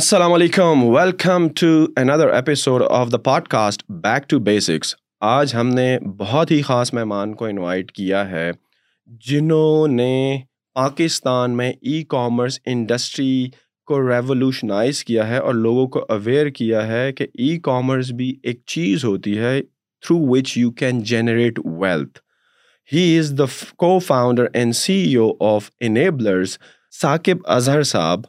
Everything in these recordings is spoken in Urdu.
السلام علیکم welcome to another episode of the podcast back to basics آج ہم نے بہت ہی خاص مہمان کو انوائٹ کیا ہے جنہوں نے پاکستان میں ای کامرس انڈسٹری کو ریولیوشنائز کیا ہے اور لوگوں کو اویئر کیا ہے کہ ای کامرس بھی ایک چیز ہوتی ہے through which you can generate wealth he is the co founder and C E O of Enablers Saqib Azhar صاحب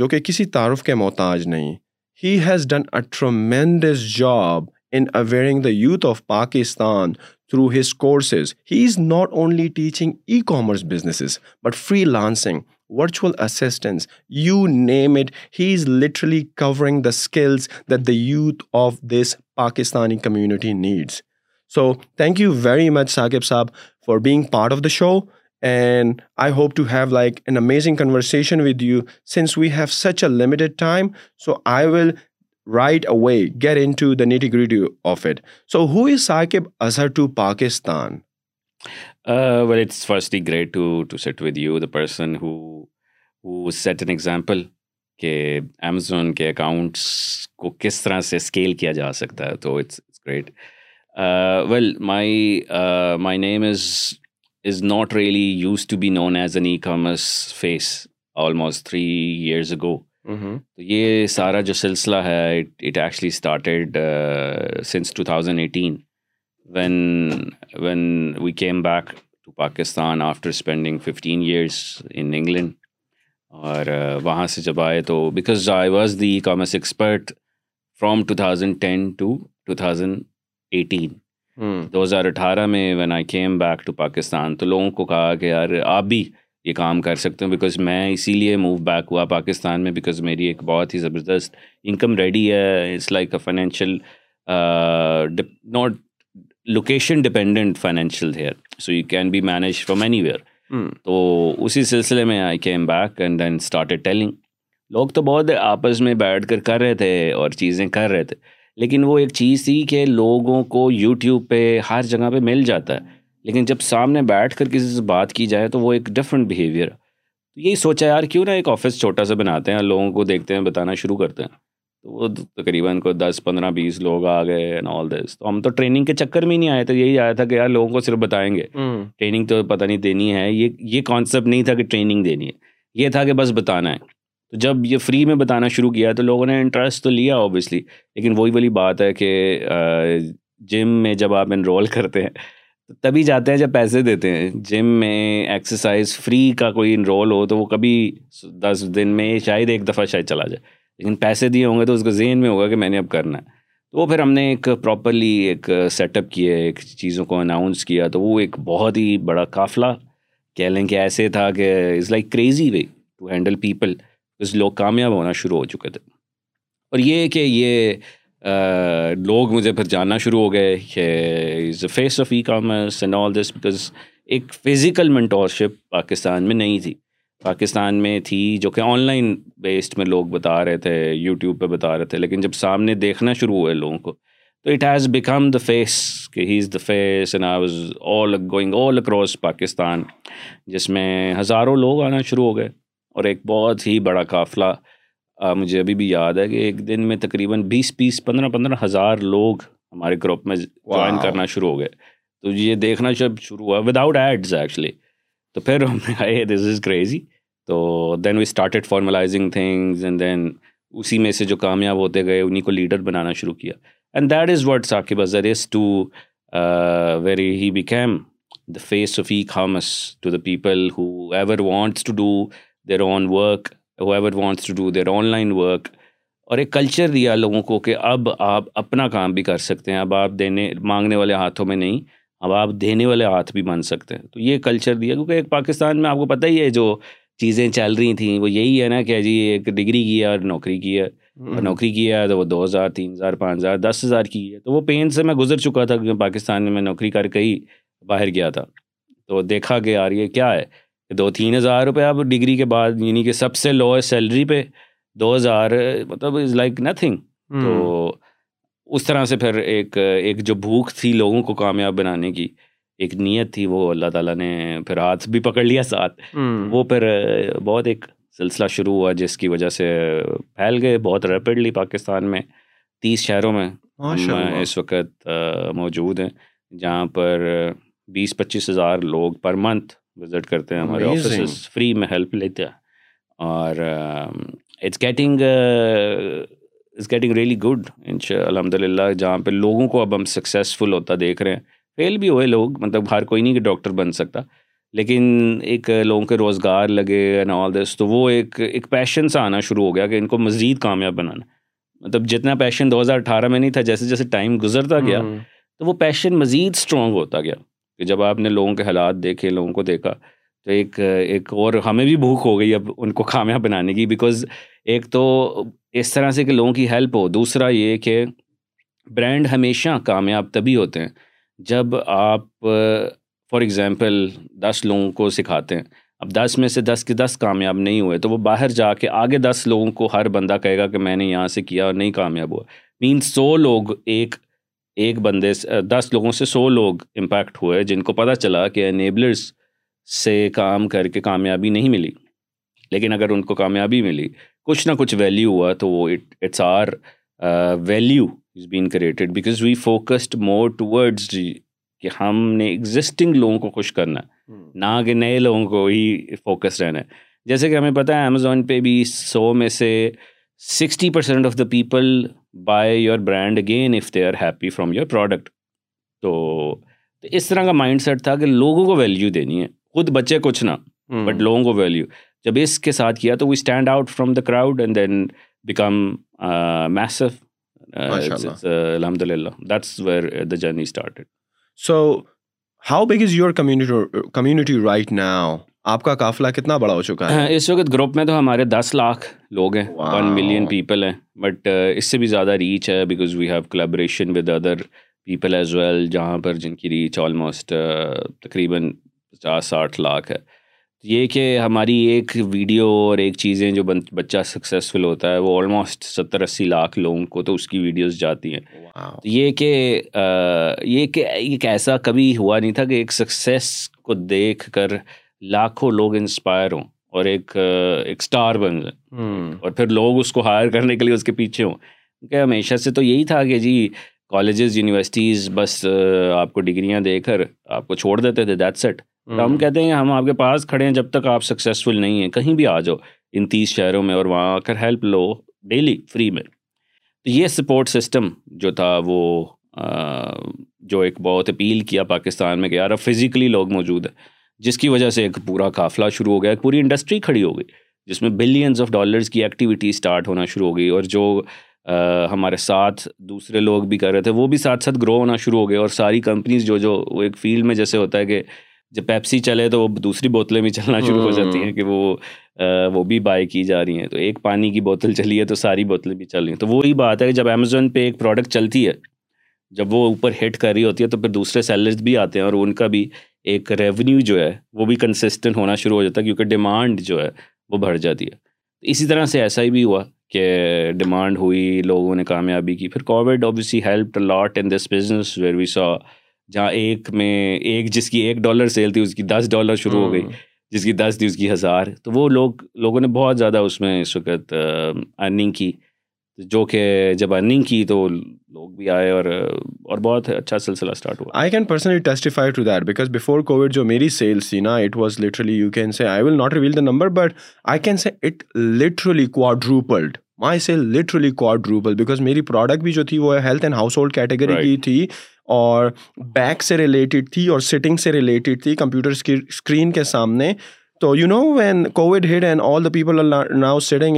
جو کہ کسی تعارف کے محتاج نہیں he has done a tremendous job in awaring the youth of Pakistan through his courses he is not only teaching e commerce businesses but freelancing virtual assistance you name it he is literally covering the skills that the youth of this Pakistani community needs so thank you very much Saqib صاحب for being part of the show and i hope to have like an amazing conversation with you since we have such a limited time so i will right away get into the nitty gritty of it so who is saqib azhar to pakistan uh, well it's firstly great to to sit with you the person who who set an example کہ امیزون کے اکاؤنٹس کو کس طرح سے اسکیل کیا جا سکتا ہے تو it's great well my my name is is not really used to be known as an e commerce face almost three years ago تو یہ سارا جو سلسلہ ہے it actually started since two thousand eighteen when when we came back to Pakistan after spending fifteen years in England اور uh, وہاں سے جب آئے تو because I was the commerce expert from two thousand ten to two thousand eighteen دو ہزار اٹھارہ میں when I came back to Pakistan تو لوگوں کو کہا کہ یار آپ بھی یہ کام کر سکتے ہیں بیکاز میں اسی لیے موو بیک ہوا پاکستان میں بیکاز میری ایک بہت ہی زبردست انکم ریڈی ہے it's like a financial not location dependent financial so you can be manage from anywhere تو اسی سلسلے میں I came back and then start telling لوگ تو بہت آپس میں بیٹھ کر کر رہے تھے اور چیزیں کر رہے تھے لیکن وہ ایک چیز تھی کہ لوگوں کو یوٹیوب پہ ہر جگہ پہ مل جاتا ہے لیکن جب سامنے بیٹھ کر کسی سے بات کی جائے تو وہ ایک ڈفرینٹ بیہیویئر تو یہی سوچا یار کیوں نہ ایک آفس چھوٹا سا بناتے ہیں لوگوں کو دیکھتے ہیں بتانا شروع کرتے ہیں تو وہ تقریباً کو دس پندرہ بیس لوگ آ گئے اینڈ آل دس تو ہم تو ٹریننگ کے چکر میں ہی نہیں آئے تھے یہی آیا تھا کہ یار لوگوں کو صرف بتائیں گے ٹریننگ تو پتہ نہیں دینی ہے یہ یہ کانسیپٹ نہیں تھا کہ ٹریننگ دینی ہے یہ تھا کہ بس بتانا ہے تو جب یہ فری میں بتانا شروع کیا تو لوگوں نے انٹرسٹ تو لیا اوبیسلی لیکن وہی والی بات ہے کہ جم میں جب آپ انرول کرتے ہیں تبھی جاتے ہیں جب پیسے دیتے ہیں جم میں ایکسرسائز فری کا کوئی انرول ہو تو وہ کبھی دس دن میں شاید ایک دفعہ شاید چلا جائے لیکن پیسے دیے ہوں گے تو اس کو ذہن میں ہوگا کہ میں نے اب کرنا ہے تو وہ پھر ہم نے ایک پراپرلی ایک سیٹ اپ کیا ایک چیزوں کو اناؤنس کیا تو وہ ایک بہت ہی بڑا قافلہ کہہ لیں کہ ایسے تھا کہ is like crazy way to handle people بس لوگ کامیاب ہونا شروع ہو چکے تھے اور یہ کہ یہ لوگ مجھے پھر جاننا شروع ہو گئے کہ is a face of e commerce and all this because ایک فزیکل منٹورشپ پاکستان میں نہیں تھی پاکستان میں تھی جو کہ آن لائن بیسڈ میں لوگ بتا رہے تھے یوٹیوب پہ بتا رہے تھے لیکن جب سامنے دیکھنا شروع ہوئے لوگوں کو تو it has become the face کہ he is the face and I was all going all across Pakistan جس میں ہزاروں لوگ آنا شروع ہو گئے اور ایک بہت ہی بڑا قافلہ مجھے ابھی بھی یاد ہے کہ ایک دن میں تقریباً بیس بیس پندرہ پندرہ ہزار لوگ ہمارے گروپ میں جوائن کرنا شروع ہو گئے تو جی، یہ دیکھنا جب شروع ہوا وداؤٹ ایڈز ایکچولی تو پھر ہم نے دس از کریزی تو then we started formalising things and then اسی میں سے جو کامیاب ہوتے گئے انہیں کو لیڈر بنانا شروع کیا and that is what Saqib Azhar is to very he became the face of e commerce to the people whoever wants to do their on work whoever wants to do their online work اور ایک کلچر دیا لوگوں کو کہ اب آپ اپنا کام بھی کر سکتے ہیں اب آپ دینے مانگنے والے ہاتھوں میں نہیں اب آپ دینے والے ہاتھ بھی بن سکتے ہیں تو یہ کلچر دیا کیونکہ ایک پاکستان میں آپ کو پتہ ہی ہے جو چیزیں چل رہی تھیں وہ یہی ہے نا کہ جی ایک ڈگری کیا اور نوکری کی ہے نوکری کیا ہے تو وہ دو ہزار تین ہزار پانچ ہزار دس ہزار کی ہے تو وہ پین سے میں گزر چکا تھا کیونکہ پاکستان میں میں نوکری کر کے ہی باہر گیا تھا تو دیکھا کہ یار یہ کیا ہے دو تین ہزار روپے اب ڈگری کے بعد یعنی کہ سب سے لوئسٹ سیلری پہ دو ہزار مطلب از لائک نتھنگ تو اس طرح سے پھر ایک ایک جو بھوک تھی لوگوں کو کامیاب بنانے کی ایک نیت تھی وہ اللہ تعالیٰ نے پھر ہاتھ بھی پکڑ لیا ساتھ وہ پھر بہت ایک سلسلہ شروع ہوا جس کی وجہ سے پھیل گئے بہت ریپڈلی پاکستان میں تیس شہروں میں اس وقت موجود ہیں جہاں پر بیس پچیس ہزار لوگ پر منتھ وزٹ کرتے ہیں ہمارے آفیسز فری میں ہیلپ لیتے ہیں اور it's getting it's getting really good ان شاء الحمد للہ جہاں پہ لوگوں کو اب ہم سکسیزفل ہوتا دیکھ رہے ہیں فیل بھی ہوئے لوگ مطلب ہر کوئی نہیں کہ ڈاکٹر بن سکتا لیکن ایک لوگوں کے روزگار لگے اینڈ آل دس تو وہ ایک ایک پیشن سا آنا شروع ہو گیا کہ ان کو مزید کامیاب بنانا مطلب جتنا پیشن دو ہزار اٹھارہ میں نہیں تھا جیسے جیسے ٹائم گزرتا گیا تو وہ پیشن مزید اسٹرانگ ہوتا گیا کہ جب آپ نے لوگوں کے حالات دیکھے لوگوں کو دیکھا تو ایک ایک اور ہمیں بھی بھوک ہو گئی اب ان کو کامیاب بنانے کی بیکاز ایک تو اس طرح سے کہ لوگوں کی ہیلپ ہو دوسرا یہ کہ برانڈ ہمیشہ کامیاب تبھی ہوتے ہیں جب آپ فار ایگزامپل دس لوگوں کو سکھاتے ہیں اب دس میں سے دس کے دس کامیاب نہیں ہوئے تو وہ باہر جا کے آگے دس لوگوں کو ہر بندہ کہے گا کہ میں نے یہاں سے کیا اور نہیں کامیاب ہوا مینس سو لوگ ایک ایک بندے دس لوگوں سے سو لوگ امپیکٹ ہوئے جن کو پتہ چلا کہ انیبلرس سے کام کر کے کامیابی نہیں ملی لیکن اگر ان کو کامیابی ملی کچھ نہ کچھ ویلیو ہوا تو وہ it's our value is been created because we focused more towards کہ ہم نے ایگزسٹنگ لوگوں کو خوش کرنا نہ کہ نئے لوگوں کو ہی فوکس رہنا ہے جیسے کہ ہمیں پتہ ہے امیزون پہ بھی سو میں سے sixty percent of the people buy your brand again if they are happy from your product تو اس طرح کا مائنڈ سیٹ تھا کہ لوگوں کو ویلیو دینی ہے خود بچے کچھ نہ بٹ لوگوں کو ویلیو جب اس کے ساتھ کیا تو we stand out from the crowd and then become الحمد للہ that's where the journey started so how big is your community right now آپ کا قافلہ کتنا بڑا ہو چکا ہے ہاں، اس وقت گروپ میں تو ہمارے دس لاکھ لوگ ہیں ون ملین پیپل ہیں بٹ اس سے بھی زیادہ ریچ ہے because we have collaboration with other people as well جہاں پر جن کی ریچ آلموسٹ تقریباً پچاس ساٹھ لاکھ ہے یہ کہ ہماری ایک ویڈیو اور ایک چیزیں جو بچہ سکسیزفل ہوتا ہے وہ آلموسٹ ستر اسی لاکھ لوگوں کو تو اس کی ویڈیوز جاتی ہیں یہ کہ یہ کہ ایک ایسا کبھی ہوا نہیں تھا کہ ایک سکسیس کو دیکھ کر لاکھوں لوگ انسپائر ہوں اور ایک ایک اسٹار بن جائیں اور پھر لوگ اس کو ہائر کرنے کے لیے اس کے پیچھے ہوں کیونکہ ہمیشہ سے تو یہی تھا کہ جی کالجز یونیورسٹیز بس آپ کو ڈگریاں دے کر آپ کو چھوڑ دیتے تھے دیٹ سیٹ تو ہم کہتے ہیں ہم آپ کے پاس کھڑے ہیں جب تک آپ سکسیزفل نہیں ہیں کہیں بھی آ جاؤ ان تیس شہروں میں اور وہاں آ کر ہیلپ لو ڈیلی فری میں تو یہ سپورٹ سسٹم جو تھا وہ جو ایک بہت اپیل کیا پاکستان میں کہ یار اب فزیکلی لوگ موجود ہیں جس کی وجہ سے ایک پورا قافلہ شروع ہو گیا ایک پوری انڈسٹری کھڑی ہو گئی جس میں بلینز آف ڈالرز کی ایکٹیویٹی سٹارٹ ہونا شروع ہو گئی اور جو ہمارے ساتھ دوسرے لوگ بھی کر رہے تھے وہ بھی ساتھ ساتھ گرو ہونا شروع ہو گئے اور ساری کمپنیز جو جو وہ ایک فیلڈ میں جیسے ہوتا ہے کہ جب پیپسی چلے تو وہ دوسری بوتلیں بھی چلنا شروع ہو جاتی ہیں کہ وہ وہ بھی بائی کی جا رہی ہیں تو ایک پانی کی بوتل چلی ہے تو ساری بوتلیں بھی چل رہی ہیں تو وہی بات ہے کہ جب امیزون پہ ایک پروڈکٹ چلتی ہے جب وہ اوپر ہٹ کر رہی ہوتی ہے تو پھر دوسرے سیلرز بھی آتے ہیں اور ان کا بھی ایک ریونیو جو ہے وہ بھی کنسسٹنٹ ہونا شروع ہو جاتا ہے کیونکہ ڈیمانڈ جو ہے وہ بڑھ جاتی ہے اسی طرح سے ایسا ہی بھی ہوا کہ ڈیمانڈ ہوئی لوگوں نے کامیابی کی پھر Covid obviously help lot in this business where we saw جہاں ایک میں ایک جس کی ایک ڈالر سیل تھی اس کی دس ڈالر شروع ہو گئی ہاں۔ جس کی دس تھی اس کی ہزار تو وہ لوگ لوگوں نے بہت زیادہ اس میں اس وقت ارننگ کی جو کہ جب ارننگ کی تو لوگ بھی آئے اور اور بہت اچھا سلسلہ اسٹارٹ ہوا I can personally testify to that because before Covid جو میری سیلس تھی نا it was literally you can say I will not reveal the number but I can say it literally quadrupled my say literally quadruple because میری پروڈکٹ بھی جو تھی وہ health and household category کی تھی اور بیک سے ریلیٹڈ تھی اور سٹنگ سے ریلیٹڈ تھی کمپیوٹر اسکرین کے سامنے تو you know when Covid hit and all the people are now sitting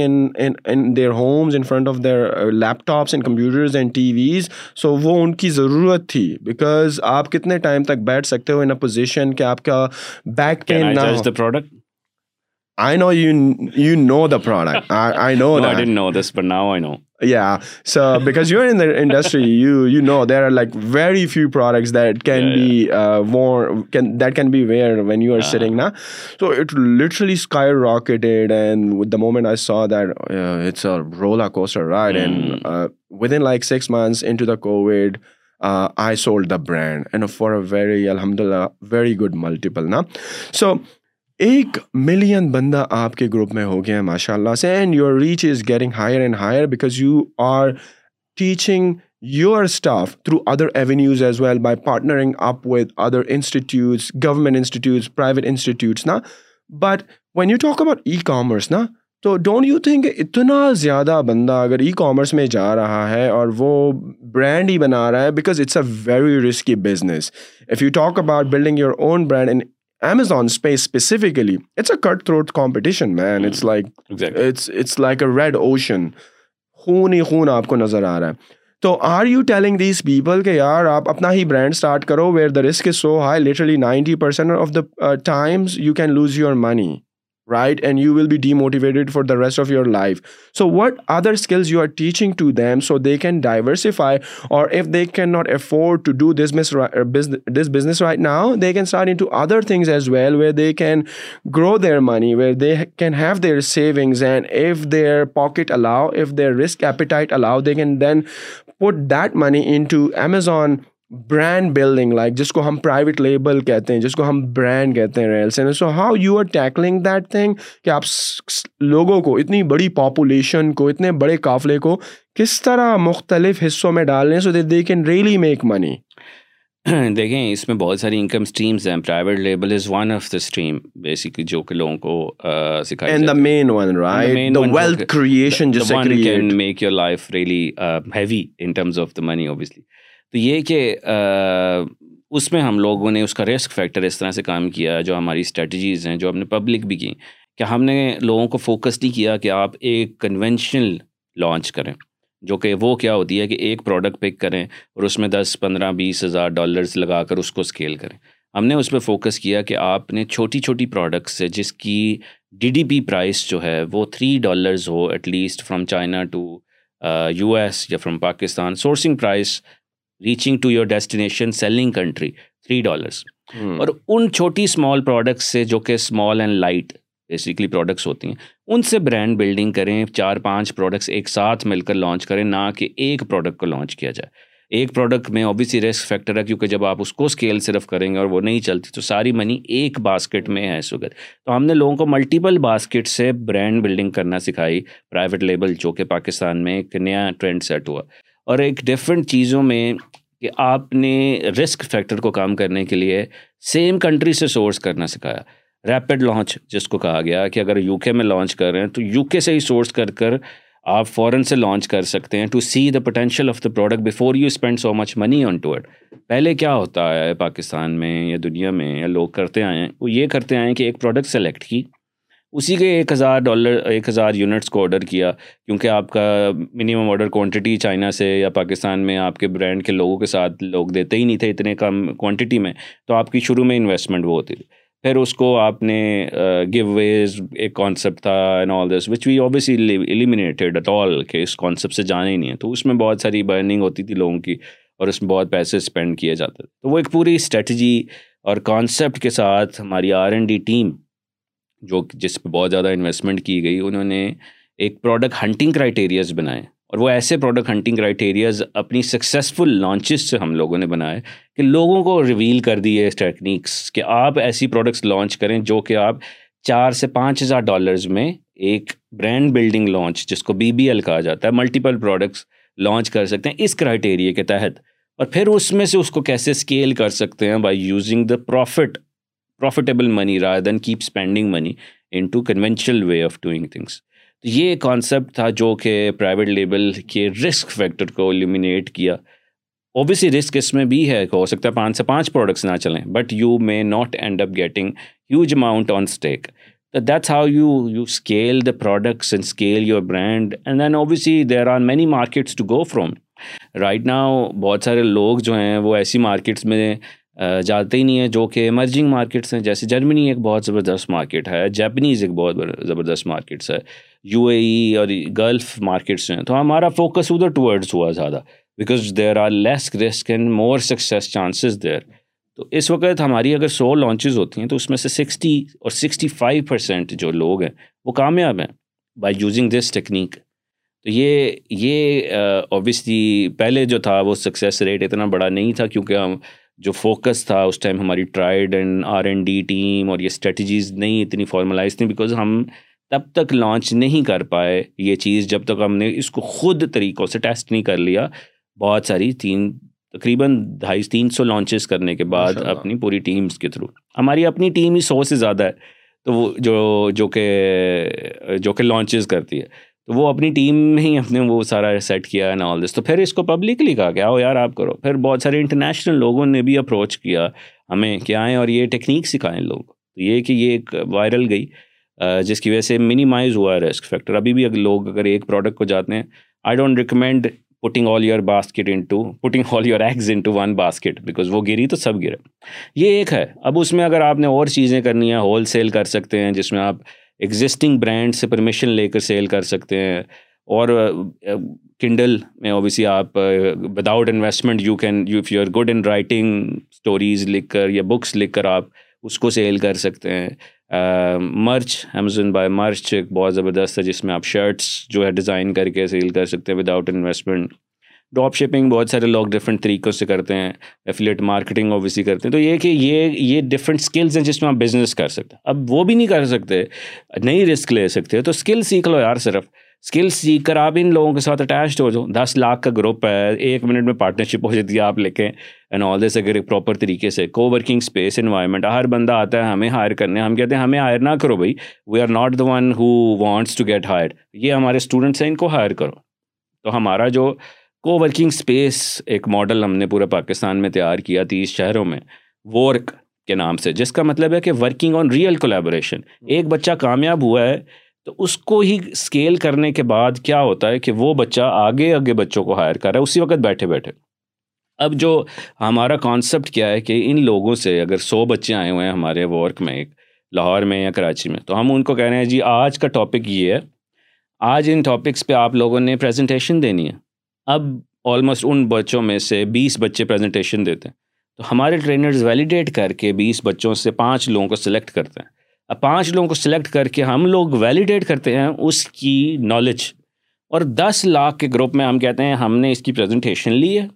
in their homes in front of their laptops and computers and TVs so وہ ان کی ضرورت تھی بیکاز آپ کتنے ٹائم تک بیٹھ سکتے ہو ان اے پوزیشن کہ آپ کا back pain product I know you you know the product because you are the industry there are like very few products that can beat can be wear when you are sitting نا so literally skyrocketed and with the moment I saw that's rolls ride and within like six months into the Covid I sold the brand and for we very الحمد للہ ویری گڈ ملٹیپل نا سو ایک ملین بندہ آپ کے گروپ میں ہو گیا ہے ماشاء اللہ سے and your reach is getting higher and higher because you are teaching your stuff through other avenues as well by partnering up with other institutes government institutes private institutes نا but when you talk about e commerce نا تو ڈونٹ یو تھنک اتنا زیادہ بندہ اگر ای کامرس میں جا رہا ہے اور وہ برانڈ ہی بنا رہا ہے because it's a very risky business if you talk about building your own brand in Amazon space specifically, it's It's a cutthroat competition, man. Hmm. like exactly. it's it's like a red ocean. خون ہی خون آپ کو نظر آ رہا ہے تو are you telling these people کہ یار آپ اپنا ہی برانڈ اسٹارٹ کرو literally ninety percent of the can lose your money right? And you will be demotivated for the rest of your life. So what other skills you are teaching to them so they can diversify, or if they cannot afford to do this uh, business right now, they can start into other things as well, where they can grow their money, where they can have their savings, and if their pocket allow, if their risk appetite allow, they can then put that money into Amazon brand building like جس کو ہم پرائیویٹ لیبل کہتے ہیں جس کو ہم برانڈ کہتے ہیں real sense so how you are tackling that thing کہ آپ لوگوں کو اتنی بڑی پاپولیشن کو اتنے بڑے قافلے کو کس طرح مختلف حصوں میں ڈال رہے ہیں so they they can really make money دیکھیں اس میں بہت ساری انکم اسٹریمز ہیں private label is one of the stream basically جو کہ لوگوں کو سکھائی man man can make your life really heavy in terms of the money obviously تو یہ کہ اس میں ہم لوگوں نے اس کا رسک فیکٹر اس طرح سے کام کیا جو ہماری اسٹریٹجیز ہیں جو ہم نے پبلک بھی کیں کہ ہم نے لوگوں کو فوکس نہیں کیا کہ آپ ایک کنونشنل لانچ کریں جو کہ وہ کیا ہوتی ہے کہ ایک پروڈکٹ پک کریں اور اس میں دس پندرہ بیس ہزار ڈالرز لگا کر اس کو اسکیل کریں ہم نے اس پہ فوکس کیا کہ آپ نے چھوٹی چھوٹی پروڈکٹس جس کی ڈی ڈی پی پرائس جو ہے وہ three dollars who at least from China to U S یا from Pakistan sourcing price reaching to your destination selling country three dollars اور ان چھوٹی اسمال پروڈکٹس سے جو کہ small and light basically products ہوتی ہیں ان سے برانڈ بلڈنگ کریں چار پانچ پروڈکٹس ایک ساتھ مل کر لانچ کریں نہ کہ ایک پروڈکٹ کو لانچ کیا جائے ایک پروڈکٹ میں اوبیسی رسک فیکٹر ہے کیونکہ جب آپ اس کو اسکیل صرف کریں گے اور وہ نہیں چلتی تو ساری منی ایک باسکٹ میں ہے سوگر تو ہم نے لوگوں کو ملٹیپل باسکٹ سے برانڈ بلڈنگ کرنا سکھائی پرائیویٹ لیبل جو کہ پاکستان میں ایک نیا ٹرینڈ سیٹ ہوا اور ایک ڈفرینٹ چیزوں میں کہ آپ نے رسک فیکٹر کو کام کرنے کے لیے سیم کنٹری سے سورس کرنا سکھایا ریپڈ لانچ جس کو کہا گیا کہ اگر یو کے میں لانچ کر رہے ہیں تو یو کے سے ہی سورس کر کر آپ فورن سے لانچ کر سکتے ہیں to see the potential of the product before you spend so much money on to it پہلے کیا ہوتا ہے پاکستان میں یا دنیا میں یا لوگ کرتے آئے ہیں وہ یہ کرتے آئے ہیں کہ ایک پروڈکٹ سلیکٹ کی اسی کے ایک ہزار ڈالر ایک ہزار یونٹس کو آرڈر کیا کیونکہ آپ کا منیمم آرڈر کوانٹٹی چائنا سے یا پاکستان میں آپ کے برانڈ کے لوگوں کے ساتھ لوگ دیتے ہی نہیں تھے اتنے کم کوانٹٹی میں تو آپ کی شروع میں انویسٹمنٹ وہ ہوتی تھی پھر اس کو آپ نے گو ویز ایک کانسیپٹ تھا and all this which we obviously eliminated at all کہ اس کانسیپٹ سے جانا ہی نہیں ہے تو اس میں بہت ساری برننگ ہوتی تھی لوگوں کی اور اس میں بہت پیسے اسپینڈ کیے جاتے تھے تو وہ ایک پوری اسٹریٹجی اور کانسیپٹ کے ساتھ ہماری آر این ڈی ٹیم جو جس پہ بہت زیادہ انویسٹمنٹ کی گئی انہوں نے ایک پروڈکٹ ہنٹنگ کرائیٹیریز بنائے اور وہ ایسے پروڈکٹ ہنٹنگ کرائیٹیریز اپنی سکسیزفل لانچز سے ہم لوگوں نے بنائے کہ لوگوں کو ریویل کر دیے ٹیکنیکس کہ آپ ایسی پروڈکٹس لانچ کریں جو کہ آپ چار سے پانچ ہزار ڈالرز میں ایک برینڈ بلڈنگ لانچ جس کو بی بی ایل کہا جاتا ہے ملٹیپل پروڈکٹس لانچ کر سکتے ہیں اس کرائیٹیریے کے تحت اور پھر اس میں سے اس کو کیسے اسکیل کر سکتے ہیں by using the profit profitable money Rai than keep spending money into conventional way of doing things تو یہ کانسیپٹ تھا جو کہ پرائیویٹ لیبل کے رسک فیکٹر کو المینیٹ کیا اوبیسلی رسک اس میں بھی ہے کہ ہو سکتا ہے پانچ سے پانچ پروڈکٹس نہ چلیں but you may not end up getting huge amount on stake so that's how you you scale the products and scale your brand and then obviously there are many markets to go from right now بہت سارے لوگ جو ہیں وہ ایسی مارکیٹس میں جاتے ہی نہیں ہیں جو کہ ایمرجنگ مارکیٹس ہیں جیسے جرمنی ایک بہت زبردست مارکیٹ ہے جیپنیز ایک بہت زبردست مارکیٹس ہے یو اے ای اور گلف مارکیٹس ہیں تو ہمارا فوکس ادھر ٹورڈس ہوا زیادہ because there are less risk and more success chances there تو اس وقت ہماری اگر سو لانچز ہوتی ہیں تو اس میں سے سکسٹی اور سکسٹی فائیو پرسینٹ جو لوگ ہیں وہ کامیاب ہیں بائی یوزنگ دس ٹیکنیک تو یہ یہ اوبیسلی پہلے جو تھا وہ سکسیس ریٹ اتنا بڑا نہیں تھا کیونکہ ہم جو فوکس تھا اس ٹائم ہماری tried and R N D team اور یہ اسٹریٹجیز نہیں اتنی فارملائز تھیں بیکاز ہم تب تک لانچ نہیں کر پائے یہ چیز جب تک ہم نے اس کو خود طریقوں سے ٹیسٹ نہیں کر لیا بہت ساری تین تقریباً ڈھائی تین سو لانچز کرنے کے بعد اپنی پوری ٹیمز کے تھرو ہماری اپنی ٹیم ہی سو سے زیادہ ہے تو وہ جو جو کہ جو کہ لانچز کرتی ہے تو وہ اپنی ٹیم میں ہی اپنے وہ سارا سیٹ کیا اینڈ آل دس تو پھر اس کو پبلکلی کہا کہ آؤ یار آپ کرو پھر بہت سارے انٹرنیشنل لوگوں نے بھی اپروچ کیا ہمیں کہ آئیں اور یہ ٹیکنیک سکھائیں لوگ تو یہ کہ یہ ایک وائرل گئی جس کی وجہ سے منیمائز ہوا ہے رسک فیکٹر ابھی بھی اگر لوگ اگر ایک پروڈکٹ کو جاتے ہیں I don't recommend putting all your basket in to putting all your eggs in to one basket because وہ گری تو سب گرے یہ ایک ہے اب اس میں اگر آپ نے اور چیزیں کرنی ہیں ہول سیل کر سکتے ہیں جس میں آپ ایگزسٹنگ برانڈ سے پرمیشن لے کر سیل کر سکتے ہیں اور کنڈل میں اوبیسلی آپ without investment you can you you are good in writing stories لکھ کر یا بکس لکھ کر آپ اس کو سیل کر سکتے ہیں مرچ امیزون بائی مرچ ایک بہت زبردست ہے جس میں آپ شرٹس جو ہے ڈیزائن کر کے سیل کر سکتے ہیں وداؤٹ انویسٹمنٹ ڈراپ شپنگ بہت سارے لوگ ڈفرینٹ طریقوں سے کرتے ہیں ایفلیٹ مارکیٹنگ اوبیسی کرتے ہیں تو یہ کہ یہ یہ ڈفرینٹ اسکلس ہیں جس میں آپ بزنس کر سکتے ہیں اب وہ بھی نہیں کر سکتے نئی رسک لے سکتے تو اسکل سیکھ لو یار صرف اسکل سیکھ کر آپ ان لوگوں کے ساتھ اٹیچڈ ہو جاؤ دس لاکھ کا گروپ ہے ایک منٹ میں پارٹنرشپ ہو جاتی ہے آپ لے کے اینڈ آل دس اگر ایک پراپر طریقے سے کو ورکنگ اسپیس انوائرمنٹ ہر بندہ آتا ہے ہمیں ہائر کرنے ہم کہتے ہیں ہمیں ہائر نہ کرو بھائی we are not the one who wants to get hire یہ ہمارے اسٹوڈنٹس ہیں ان کو ہائر کرو تو ہمارا جو کو ورکنگ اسپیس ایک ماڈل ہم نے پورے پاکستان میں تیار کیا تیس شہروں میں ورک کے نام سے جس کا مطلب ہے کہ ورکنگ آن ریئل کولیبوریشن ایک بچہ کامیاب ہوا ہے تو اس کو ہی اسکیل کرنے کے بعد کیا ہوتا ہے کہ وہ بچہ آگے آگے بچوں کو ہائر کر رہا ہے اسی وقت بیٹھے بیٹھے اب جو ہمارا کانسیپٹ کیا ہے کہ ان لوگوں سے اگر سو بچے آئے ہوئے ہیں ہمارے ورک میں ایک لاہور میں یا کراچی میں تو ہم ان کو کہہ رہے ہیں جی آج کا ٹاپک یہ ہے آج ان ٹاپکس پہ آپ لوگوں نے پریزنٹیشن دینی ہے اب آلموسٹ ان بچوں میں سے بیس بچے پریزنٹیشن دیتے ہیں تو ہمارے ٹرینرز ویلیڈیٹ کر کے بیس بچوں سے پانچ لوگوں کو سلیکٹ کرتے ہیں اب پانچ لوگوں کو سلیکٹ کر کے ہم لوگ ویلیڈیٹ کرتے ہیں اس کی نالج اور دس لاکھ کے گروپ میں ہم کہتے ہیں ہم نے اس کی پریزنٹیشن لی ہے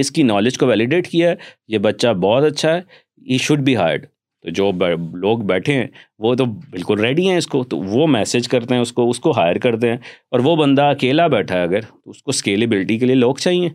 اس کی نالج کو ویلیڈیٹ کیا ہے یہ بچہ بہت اچھا ہے ای شوڈ بی ہائڈ تو جو لوگ بیٹھے ہیں وہ تو بالکل ریڈی ہیں اس کو تو وہ میسج کرتے ہیں اس کو اس کو ہائر کرتے ہیں اور وہ بندہ اکیلا بیٹھا ہے اگر تو اس کو اسکیلیبلٹی کے لیے لوگ چاہیے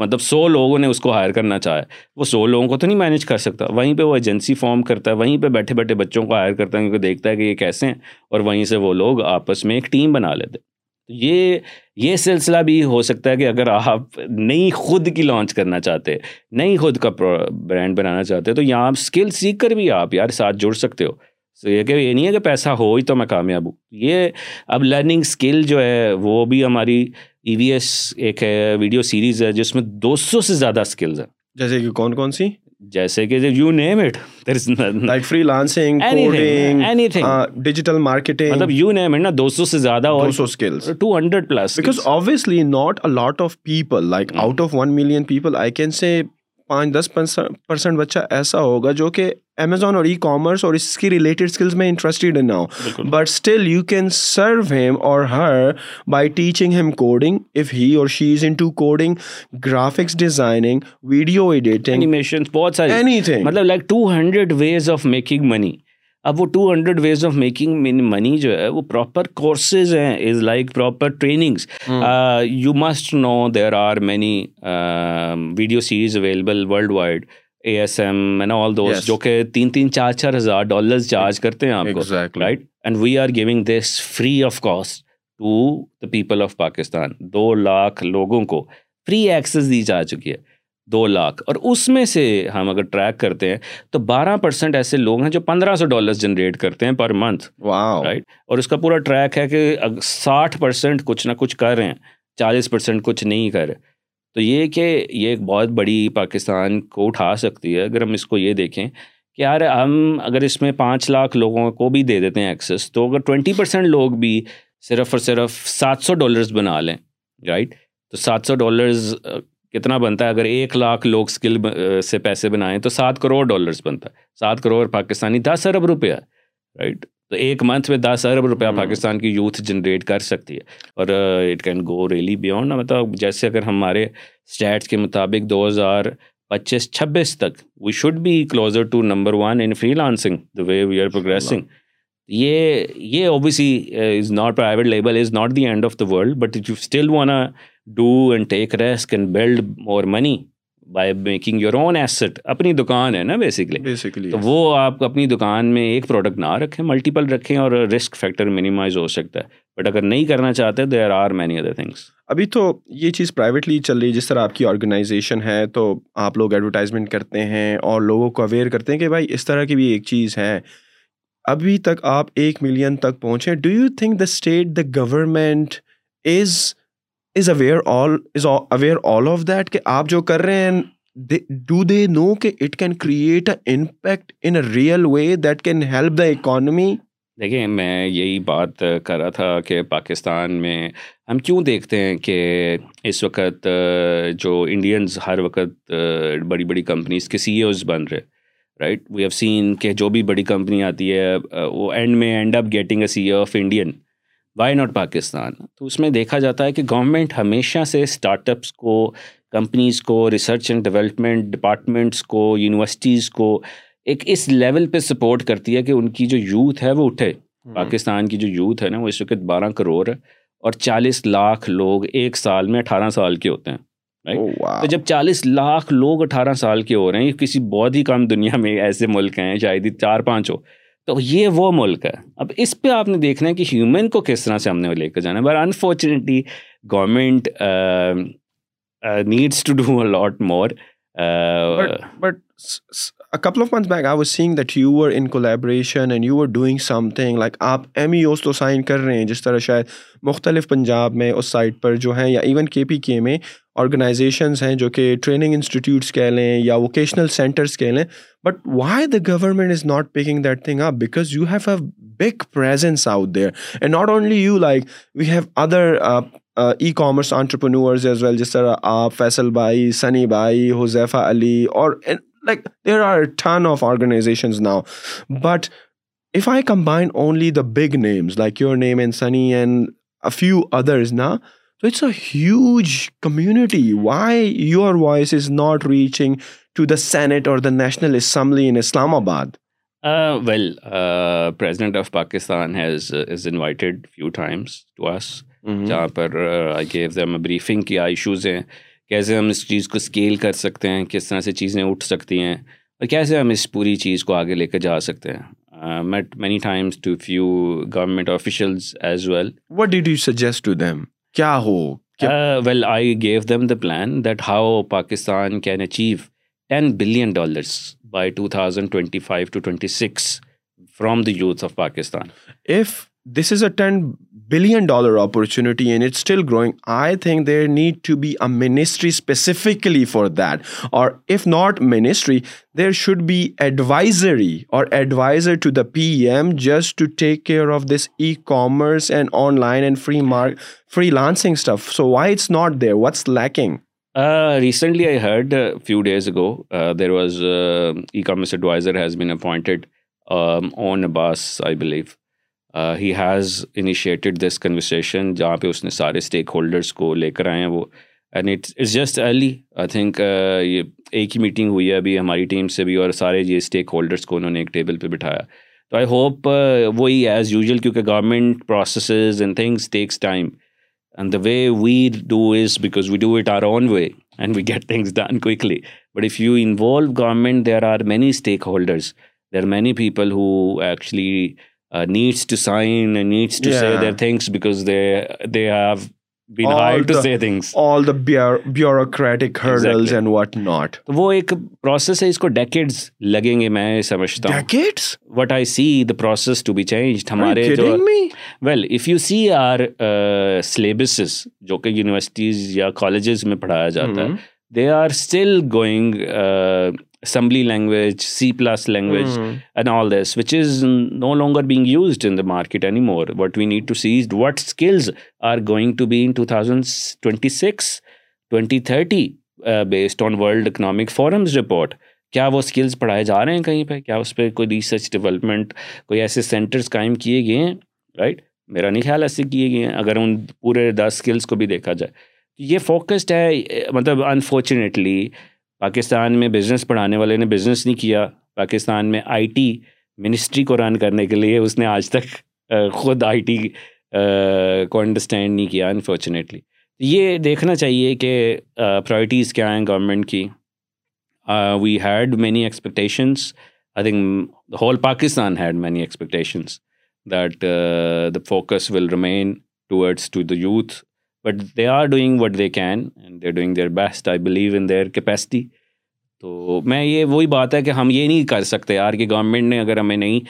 مطلب سو لوگوں نے اس کو ہائر کرنا چاہا ہے وہ سو لوگوں کو تو نہیں مینیج کر سکتا وہیں پہ وہ ایجنسی فارم کرتا ہے وہیں پہ بیٹھے بیٹھے بچوں کو ہائر کرتا ہے کیونکہ دیکھتا ہے کہ یہ کیسے ہیں اور وہیں سے وہ لوگ آپس میں ایک ٹیم بنا لیتے ہیں یہ یہ سلسلہ بھی ہو سکتا ہے کہ اگر آپ نئی خود کی لانچ کرنا چاہتے نئی خود کا برانڈ بنانا چاہتے تو یہاں آپ اسکل سیکھ کر بھی آپ یار ساتھ جڑ سکتے ہو یہ کہ یہ نہیں ہے کہ پیسہ ہو ہی تو میں کامیاب ہوں یہ اب لرننگ اسکل جو ہے وہ بھی ہماری ای وی ایس ایک ہے ویڈیو سیریز ہے جس میں دو سو سے زیادہ اسکلز ہیں جیسے کہ کون کون سی جیسے کہ you name it there is like freelancing anything digital marketing مطلب یو نیم اٹ نا دو سو سے زیادہ اور سو skills two hundred plus because obviously not a lot of people like out of one million people I can say پانچ دس پرسینٹ بچہ ایسا ہوگا جو کہ امیزون اور ای کامرس اور اس کی ریلیٹڈ اسکلس میں انٹرسٹیڈ نہ ہو but still you can serve him or her by teaching him coding if he or she is into coding graphics designing video editing بہت مطلب like two hundred ways of making money اب وہ two hundred ways of making money جو ہے وہ پراپر کورسز ہیں is like proper trainings you must know there are many video series available worldwide A S M main all those جو کہ تین تین چار چار ہزار ڈالرز چارج کرتے ہیں آپ کو right and we are giving this free of cost to the people of Pakistan دو لاکھ لوگوں کو فری ایکسیس دی جا چکی ہے دو لاکھ اور اس میں سے ہم اگر ٹریک کرتے ہیں تو بارہ پرسینٹ ایسے لوگ ہیں جو پندرہ سو ڈالرس جنریٹ کرتے ہیں پر منتھ رائٹ اور اس کا پورا ٹریک ہے کہ ساٹھ پرسینٹ کچھ نہ کچھ کر رہے ہیں چالیس پرسینٹ کچھ نہیں رہے تو یہ کہ یہ ایک بہت بڑی پاکستان کو اٹھا سکتی ہے اگر ہم اس کو یہ دیکھیں کہ یار ہم اگر اس میں پانچ لاکھ لوگوں کو بھی دے دیتے ہیں ایکسیس تو اگر ٹوینٹی پرسینٹ لوگ بھی صرف اور صرف سات سو ڈالرز بنا لیں رائٹ تو سات سو ڈالرز کتنا بنتا ہے اگر ایک لاکھ لوگ اسکل سے پیسے بنائیں تو سات کروڑ ڈالرز بنتا ہے سات کروڑ پاکستانی دس ارب روپیہ رائٹ تو ایک منتھ میں دس ارب روپیہ پاکستان کی یوتھ جنریٹ کر سکتی ہے اور it can go really beyond مطلب جیسے اگر ہمارے اسٹیٹس کے مطابق دو ہزار پچیس چھبیس تک we should be closer to number one in freelancing the way we are progressing یہ یہ obviously is not private label is not the end of the world but you still wanna do and take risk can build more money by making your own east اپنی دکان ہے نا بیسکلی بیسکلی تو وہ آپ اپنی دکان میں ایک پروڈکٹ نہ رکھیں ملٹیپل رکھیں اور رسک فیکٹر مینیمائز ہو سکتا ہے بٹ اگر نہیں کرنا چاہتے there are are many other things ابھی تو یہ چیز پرائیویٹلی چل رہی ہے جس طرح آپ کی آرگنائزیشن ہے تو آپ لوگ ایڈورٹائزمنٹ کرتے ہیں اور لوگوں کو اویئر کرتے ہیں کہ بھائی اس طرح کی بھی ایک چیز ہے ابھی تک آپ ایک ملین تک پہنچے do you think the state the government is is aware all is aware all of that کہ آپ جو کر رہے ہیں ڈو دے نو کہ it can create a impact in a real way that can help the economy دیکھیں میں یہی بات کر رہا تھا کہ پاکستان میں ہم کیوں دیکھتے ہیں کہ اس وقت جو انڈینز ہر وقت بڑی بڑی کمپنیز کے سی اے اوز بن رہے رائٹ وی ہیو سین کہ جو بھی بڑی کمپنی آتی ہے وہ اینڈ میں end up getting a C O of Indian why not Pakistan تو اس میں دیکھا جاتا ہے کہ گورنمنٹ ہمیشہ سے اسٹارٹ اپس کو کمپنیز کو ریسرچ اینڈ ڈیولپمنٹ ڈپارٹمنٹس کو یونیورسٹیز کو ایک اس لیول پہ سپورٹ کرتی ہے کہ ان کی جو یوتھ ہے وہ اٹھے پاکستان کی جو یوتھ ہے نا وہ اس وقت بارہ کروڑ ہے اور چالیس لاکھ لوگ ایک سال میں اٹھارہ سال کے ہوتے ہیں oh, تو جب چالیس لاکھ لوگ اٹھارہ سال کے ہو رہے ہیں کسی بہت ہی کم دنیا میں ایسے ملک ہیں شاید ہی چار پانچ ہو تو یہ وہ ملک ہے اب اس پہ آپ نے دیکھنا ہے کہ ہیومن کو کس طرح سے ہم نے لے کے جانا ہے but unfortunately government needs to do a lot more but I was saying that you are in like آپ ایم ای اوز تو سائن کر رہے ہیں جس طرح شاید مختلف پنجاب میں اس سائٹ پر جو ہیں یا ایون کے پی کے میں آرگنائزیشنز ہیں جو کہ ٹریننگ انسٹیٹیوٹس کہہ لیں یا ووکیشنل سینٹرس کہہ لیں but why the government is not picking that thing آپ because you have a big presence out there and not only you like we have other e commerce entrepreneurs as well جس طرح آپ فیصل بھائی سنی بھائی حذیفہ علی اور like there are ton of organizations now but if I combine only the big names like your name and Sunny and few others نا تو it's a huge community why your voice is not reaching to the senate or the national assembly in Islamabad well president of Pakistan has us invited few times to جہاں پر آئی گیو بریفنگ کیا ایشوز ہیں کیسے ہم اس چیز کو اسکیل کر سکتے ہیں کس طرح سے چیزیں اٹھ سکتی ہیں اور کیسے ہم اس پوری چیز کو آگے لے کے جا سکتے ہیں meet many times to few officials as well what did you suggest to them Kya ho? Uh, well, I gave them the plan that how Pakistan can achieve $10 billion by 2025 to 26 from the youth of Pakistan. If this is a $10 billion dollar it still growing I think there need to be a specifically for that or if not ministry there should be advisory or take care of this e commerce and online freelancing not there what's لیکن there believe he has initiated this conversation جہاں پہ اس نے سارے اسٹیک ہولڈرس کو لے کر آئے ہیں وہ and it is just early I think یہ ایک ہی میٹنگ ہوئی ہے ابھی ہماری ٹیم سے بھی اور سارے یہ اسٹیک ہولڈرس کو انہوں نے ایک ٹیبل پہ بٹھایا تو آئی ہوپ uh, وہی ایز یوزول کیونکہ government processes and things takes time and the way we do is because we do it our own way and we get things done quickly but if you involve government there are many stakeholders there are many people who actually میںلیبز جو کہ یونیورسٹیز یا کالجز میں پڑھایا جاتا ہے they are still going assembly language C plus language and all this which is no longer being used in the market any more what we need to sees what skills are going to be in two thousand twenty six twenty thirty based on world economic forums report کیا وہ اسکلز پڑھائے جا رہے ہیں کہیں پہ کیا اس پہ کوئی ریسرچ ڈیولپمنٹ کوئی ایسے سینٹرز قائم کیے گئے ہیں رائٹ میرا نہیں خیال ایسے کیے گئے ہیں اگر ان پورے دس اسکلس کو بھی دیکھا جائے یہ فوکسڈ ہے مطلب انفارچونیٹلی پاکستان میں بزنس پڑھانے والے نے بزنس نہیں کیا پاکستان میں آئی ٹی منسٹری کو رن کرنے کے لیے اس نے آج تک خود آئی ٹی کو انڈرسٹینڈ نہیں کیا انفارچونیٹلی یہ دیکھنا چاہیے کہ پرائرٹیز کیا ہیں گورنمنٹ کی we had many expectations I think whole Pakistan had many expectations that the focus will remain towards to the youth but they are doing what they can and they doing their best I believe in their capacity تو میں یہ وہی بات ہے کہ ہم یہ نہیں کر سکتے یار کہ گورنمنٹ نے اگر ہمیں نہیں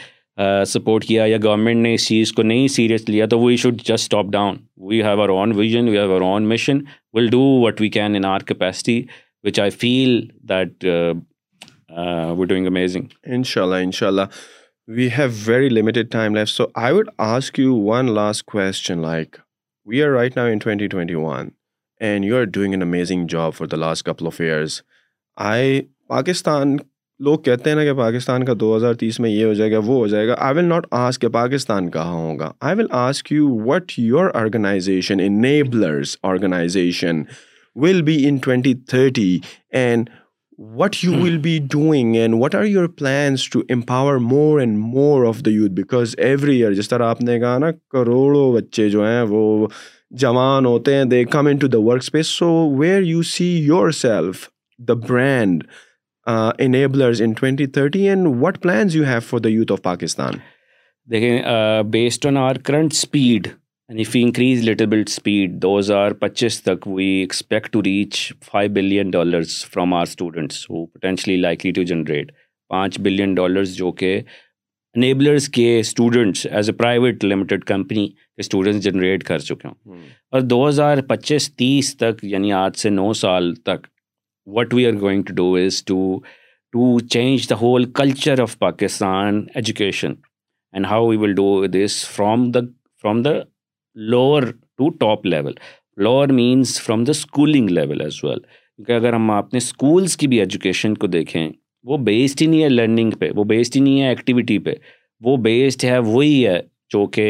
سپورٹ کیا یا گورنمنٹ نے اس چیز کو نہیں سیریس لیا تو we should just top down we have our own vision we have our own mission will do what we can in our capacity which I feel that we doing amazing ان شاء اللہ ان شاء اللہ we have very limited time so I would ask you one last question like we are right now in 2021 and you are doing an amazing job for the last couple of years I I Pakistan لوگ کہتے ہیں نا کہ پاکستان کا دو ہزار تیس میں یہ ہو جائے گا وہ ہو جائے گا آئی ول ناٹ آسک کہ پاکستان کہاں ہوگا I will ask you what your organization Enablers organization will be in twenty thirty and what you will be doing and what are your plans to empower more and more of the youth because every year جس طرح آپ نے کہا نا کروڑوں بچے جو ہیں وہ جوان ہوتے ہیں they come into the workspace so where you see yourself the brand Enablers in twenty thirty and what plans you have for the youth of Pakistan دیکھیں based on our current speed and if you increase little bit speed دو ہزار پچیس تک we expect to reach five billion dollars from our students who potentially likely to generate پانچ بلین ڈالرس جو کہ انیبلرس کے students as a private limited company کے اسٹوڈنٹس جنریٹ کر چکے ہوں اور دو ہزار پچیس تیس تک یعنی آج سے نو سال تک what we are going to do is to to change the whole culture of Pakistan education and how we will do this from the from the lower to top level lower means from the schooling level as well کیونکہ اگر ہم اپنے اسکولس کی بھی ایجوکیشن کو دیکھیں وہ بیسڈ ہی نہیں ہے لرننگ پہ وہ بیسڈ ہی نہیں ہے ایکٹیویٹی پہ وہ بیسڈ ہے وہی ہے جو کہ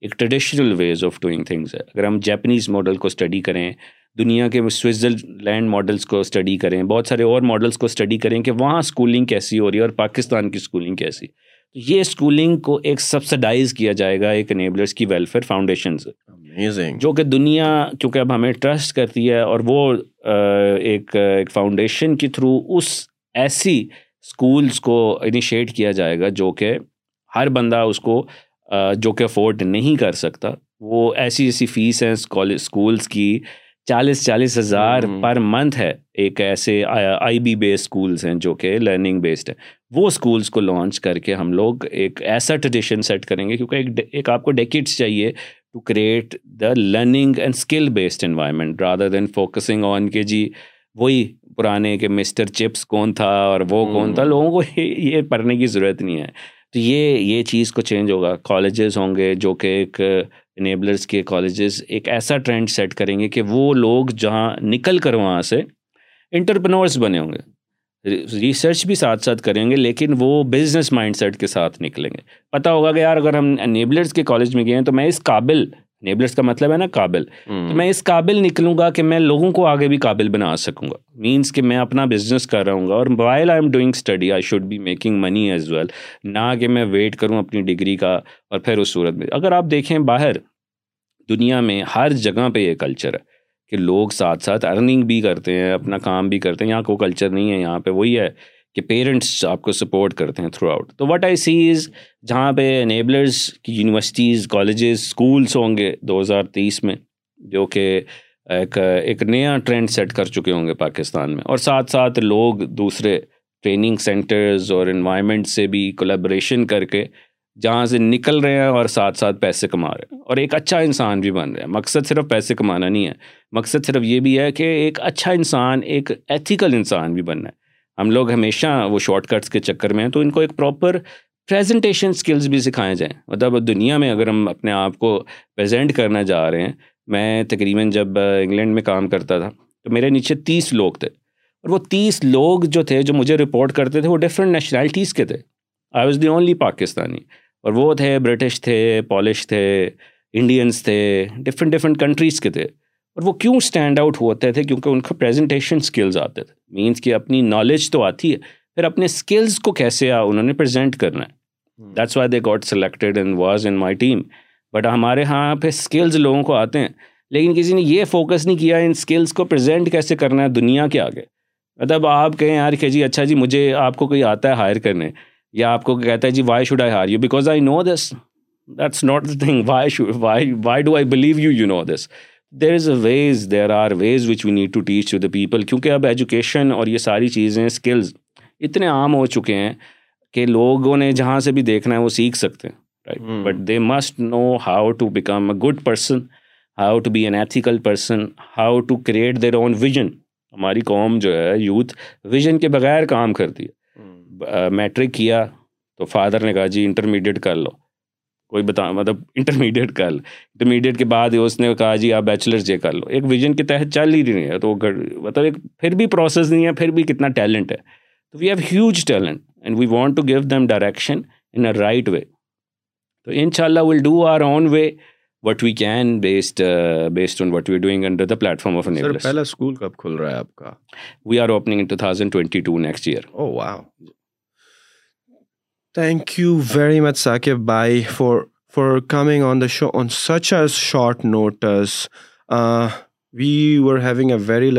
ایک traditional ways of doing things ہے اگر ہم جیپنیز ماڈل کو اسٹڈی کریں دنیا کے سوئٹزر لینڈ ماڈلس کو اسٹڈی کریں بہت سارے اور ماڈلس کو اسٹڈی کریں کہ وہاں اسکولنگ کیسی ہو رہی ہے اور پاکستان کی اسکولنگ کیسی یہ اسکولنگ کو ایک سبسڈائز کیا جائے گا ایک انیبلرس کی ویلفیئر فاؤنڈیشن سے جو کہ دنیا کیونکہ اب ہمیں ٹرسٹ کرتی ہے اور وہ ایک فاؤنڈیشن کے تھرو اس ایسی اسکولس کو انیشیٹ کیا جائے گا جو کہ ہر بندہ اس کو جو کہ افورڈ نہیں کر سکتا وہ ایسی ایسی فیس ہیں اسکولس کی چالیس چالیس ہزار پر منتھ ہے ایک ایسے آئی بی بیس اسکولس ہیں جو کہ لرننگ بیسڈ ہیں وہ اسکولس کو لانچ کر کے ہم لوگ ایک ایسا ٹریڈیشن سیٹ کریں گے کیونکہ ایک ایک آپ کو ڈیکٹس چاہیے to create the learning and skill based environment rather than focusing on کے جی وہی پرانے کہ مسٹر چپس کون تھا اور وہ کون تھا لوگوں کو یہ پڑھنے کی ضرورت نہیں ہے تو یہ یہ چیز کو چینج ہوگا کالجز ہوں گے جو کہ ایک انیبلرس کے کالجز ایک ایسا ٹرینڈ سیٹ کریں گے کہ وہ لوگ جہاں نکل کر وہاں سے انٹرپرنورس بنے ہوں گے ریسرچ بھی ساتھ ساتھ کریں گے لیکن وہ بزنس مائنڈ سیٹ کے ساتھ نکلیں گے پتہ ہوگا کہ یار اگر ہم انیبلرس کے کالج میں گئے ہیں تو میں اس قابل نیبلرس کا مطلب ہے نا قابل تو میں اس قابل نکلوں گا کہ میں لوگوں کو آگے بھی قابل بنا سکوں گا مینس کہ میں اپنا بزنس کر رہا ہوں گا اور while I am doing study I should be making money as well نہ کہ میں ویٹ کروں اپنی ڈگری کا اور پھر اس صورت میں اگر آپ دیکھیں باہر دنیا میں ہر جگہ پہ یہ کلچر ہے کہ لوگ ساتھ ساتھ ارننگ بھی کرتے ہیں اپنا کام بھی کرتے ہیں یہاں کو کلچر نہیں ہے یہاں پہ وہی ہے کہ پیرنٹس آپ کو سپورٹ کرتے ہیں تھرو آؤٹ تو وٹ آئی سیز جہاں پہ انیبلرس کی یونیورسٹیز کالجز اسکولس ہوں گے دو ہزار تیس میں جو کہ ایک ایک نیا ٹرینڈ سیٹ کر چکے ہوں گے پاکستان میں اور ساتھ ساتھ لوگ دوسرے ٹریننگ سینٹرز اور انوائرمنٹ سے بھی کولیبریشن کر کے جہاں سے نکل رہے ہیں اور ساتھ ساتھ پیسے کما رہے ہیں اور ایک اچھا انسان بھی بن رہے ہیں مقصد صرف پیسے کمانا نہیں ہے مقصد صرف یہ بھی ہے کہ ایک اچھا انسان ایک ایتھیکل انسان بھی بننا ہے ہم لوگ ہمیشہ وہ شارٹ کٹس کے چکر میں ہیں تو ان کو ایک پراپر پریزنٹیشن اسکلز بھی سکھائے جائیں مطلب دنیا میں اگر ہم اپنے آپ کو پریزنٹ کرنا جا رہے ہیں میں تقریباً جب انگلینڈ میں کام کرتا تھا تو میرے نیچے تیس لوگ تھے اور وہ تیس لوگ جو تھے جو مجھے رپورٹ کرتے تھے وہ ڈفرینٹ نیشنلٹیز کے تھے I was the only Pakistani اور وہ تھے برٹش تھے پولش تھے انڈینس تھے ڈفرینٹ ڈفرینٹ کنٹریز کے تھے اور وہ کیوں اسٹینڈ آؤٹ ہوتے تھے کیونکہ ان کا پریزنٹیشن اسکلز آتے تھے مینس کہ اپنی نالج تو آتی ہے پھر اپنے اسکلز کو کیسے آ انہوں نے پریزنٹ کرنا ہے that's why they got selected in was in my team but ہمارے یہاں پہ اسکلز لوگوں کو آتے ہیں لیکن کسی نے یہ فوکس نہیں کیا ان اسکلس کو پریزنٹ کیسے کرنا ہے دنیا کے آگے مطلب آپ کہیں یار کہ جی اچھا جی مجھے آپ کو کوئی آتا ہے ہائر کرنے یا آپ کو کہتا ہے جی why should I hire you because I know this that's not the thing why should why why do I believe you you know this there is a ways there are ways which we need to teach to the people کیونکہ اب ایجوکیشن اور یہ ساری چیزیں اسکلز اتنے عام ہو چکے ہیں کہ لوگوں نے جہاں سے بھی دیکھنا ہے وہ سیکھ سکتے ہیں right but they must know how to become a good person how to be an ethical person how to create their own vision ہماری قوم جو ہے یوتھ ویژن کے بغیر کام کرتی ہے میٹرک کیا تو فادر نے کہا جی انٹرمیڈیٹ کر لو کوئی بتا مطلب انٹرمیڈیٹ کر لو انٹرمیڈیٹ کے بعد اس نے کہا جی آپ بیچلر یہ کر لو ایک ویژن کے تحت چل ہی نہیں تو مطلب ایک پھر بھی پروسیس نہیں ہے پھر بھی کتنا ٹیلنٹ ہے تو we have huge talent and we want to give them direction in a right way تو ان شاء اللہ will do our own way what we can based based on what we doing under the of پہلا اسکول کب کھل رہا ہے آپ کا we are opening in two two twenty next year oh thank you very much Saqib by for for coming on the show on such a short notice we you are having a very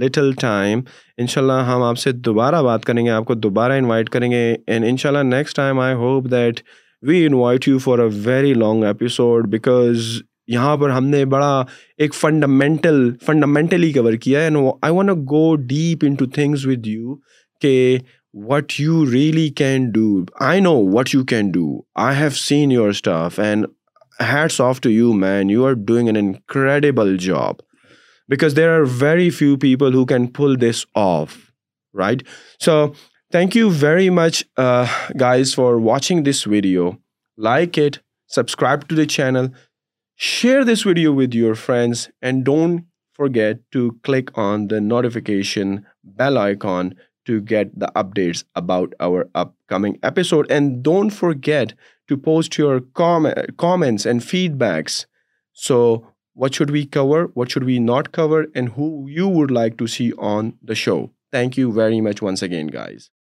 little time ان شاء اللہ ہم آپ سے دوبارہ بات کریں گے آپ کو دوبارہ انوائٹ کریں گے اینڈ ان شاء اللہ next time I hope that we invite you for a very long episode because یہاں پر ہم نے بڑا ایک فنڈامنٹل فنڈامنٹلی کور کیا ہے I want a go deep into things with you کہ what you really can do. I know what you can do. I have seen your stuff, and hats off to you, man. You are doing an incredible job, because there are very few people who can pull this off, right? So thank you very much, uh, guys, for watching this video. Like it, subscribe to the channel, share this video with your friends, and don't forget to click on the notification bell icon to get the updates about our upcoming episode. And don't forget to post your comments and feedbacks. So what should we cover? What should we not cover? And who you would like to see on the show? Thank you very much once again, guys.